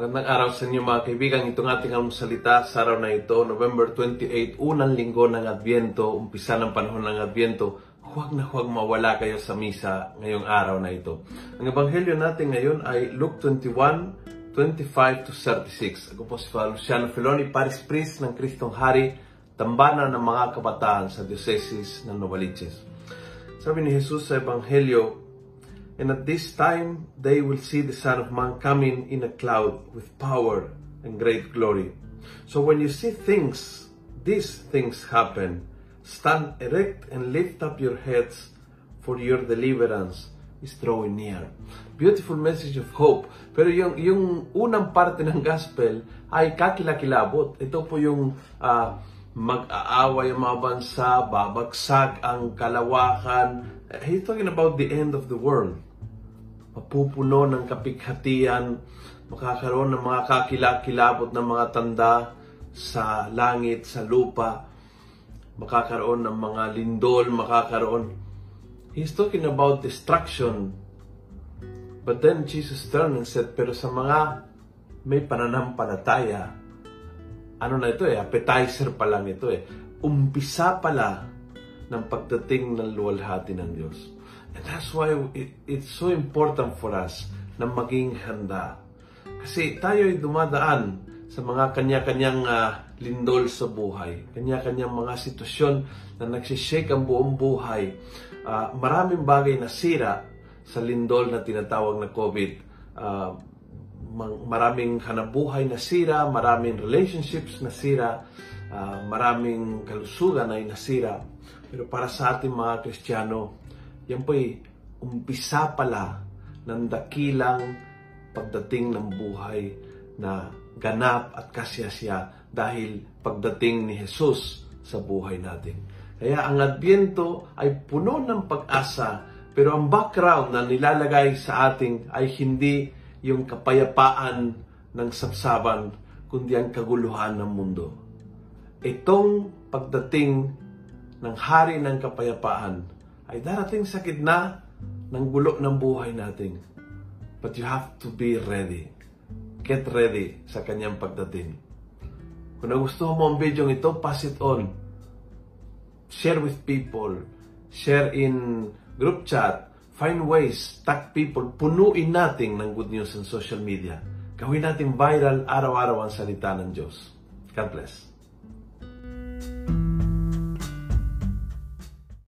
Magandang araw sa inyo mga kaibigan. Itong ating almusalita sa araw na ito, November 28, unang linggo ng Adbyento, umpisa ng panahon ng Adbyento. Huwag na huwag mawala kayo sa misa ngayong araw na ito. Ang ebanghelyo natin ngayon ay Luke 21, 25 to 36. Ako po si Father Luciano Feloni, Paris Priest ng Kristong Hari, tambana ng mga kabataan sa Diocese ng Novaliches. Sabi ni Jesus sa ebanghelyo, And at this time they will see the Son of Man coming in a cloud with power and great glory. So when you see things, these things happen, stand erect and lift up your heads, for your deliverance is drawing near. Beautiful message of hope. Pero yung, yung unang parte ng gospel ay kakilakilabot. Ito po yung uh, mag-aaway ang mga bansa, babagsak ang kalawakan. He's talking about the end of the world mapupuno ng kapighatian, makakaroon ng mga kakilakilabot ng mga tanda sa langit, sa lupa, makakaroon ng mga lindol, makakaroon. He's talking about destruction. But then Jesus turned and said, pero sa mga may pananampalataya, ano na ito eh, appetizer pa lang ito eh. Umpisa pala ng pagdating ng luwalhati ng Diyos. And that's why it, it's so important for us na maging handa. Kasi tayo ay dumadaan sa mga kanya-kanyang uh, lindol sa buhay, kanya-kanyang mga sitwasyon na nagsishake ang buong buhay. Uh, maraming bagay na sira sa lindol na tinatawag na COVID. Uh, maraming hanabuhay na sira, maraming relationships na sira, uh, maraming kalusugan ay nasira. Pero para sa ating mga Kristiyano, yan po'y umpisa pala ng dakilang pagdating ng buhay na ganap at kasyasya dahil pagdating ni Jesus sa buhay natin. Kaya ang Adbyento ay puno ng pag-asa pero ang background na nilalagay sa ating ay hindi yung kapayapaan ng sabsaban kundi ang kaguluhan ng mundo. Itong pagdating ng hari ng kapayapaan ay darating sa gitna ng gulo ng buhay natin. But you have to be ready. Get ready sa kanyang pagdating. Kung nagustuhan mo ang video ito, pass it on. Share with people. Share in group chat. Find ways, tag people. Punuin natin ng good news sa social media. Gawin natin viral araw-araw ang salita ng Diyos. God bless.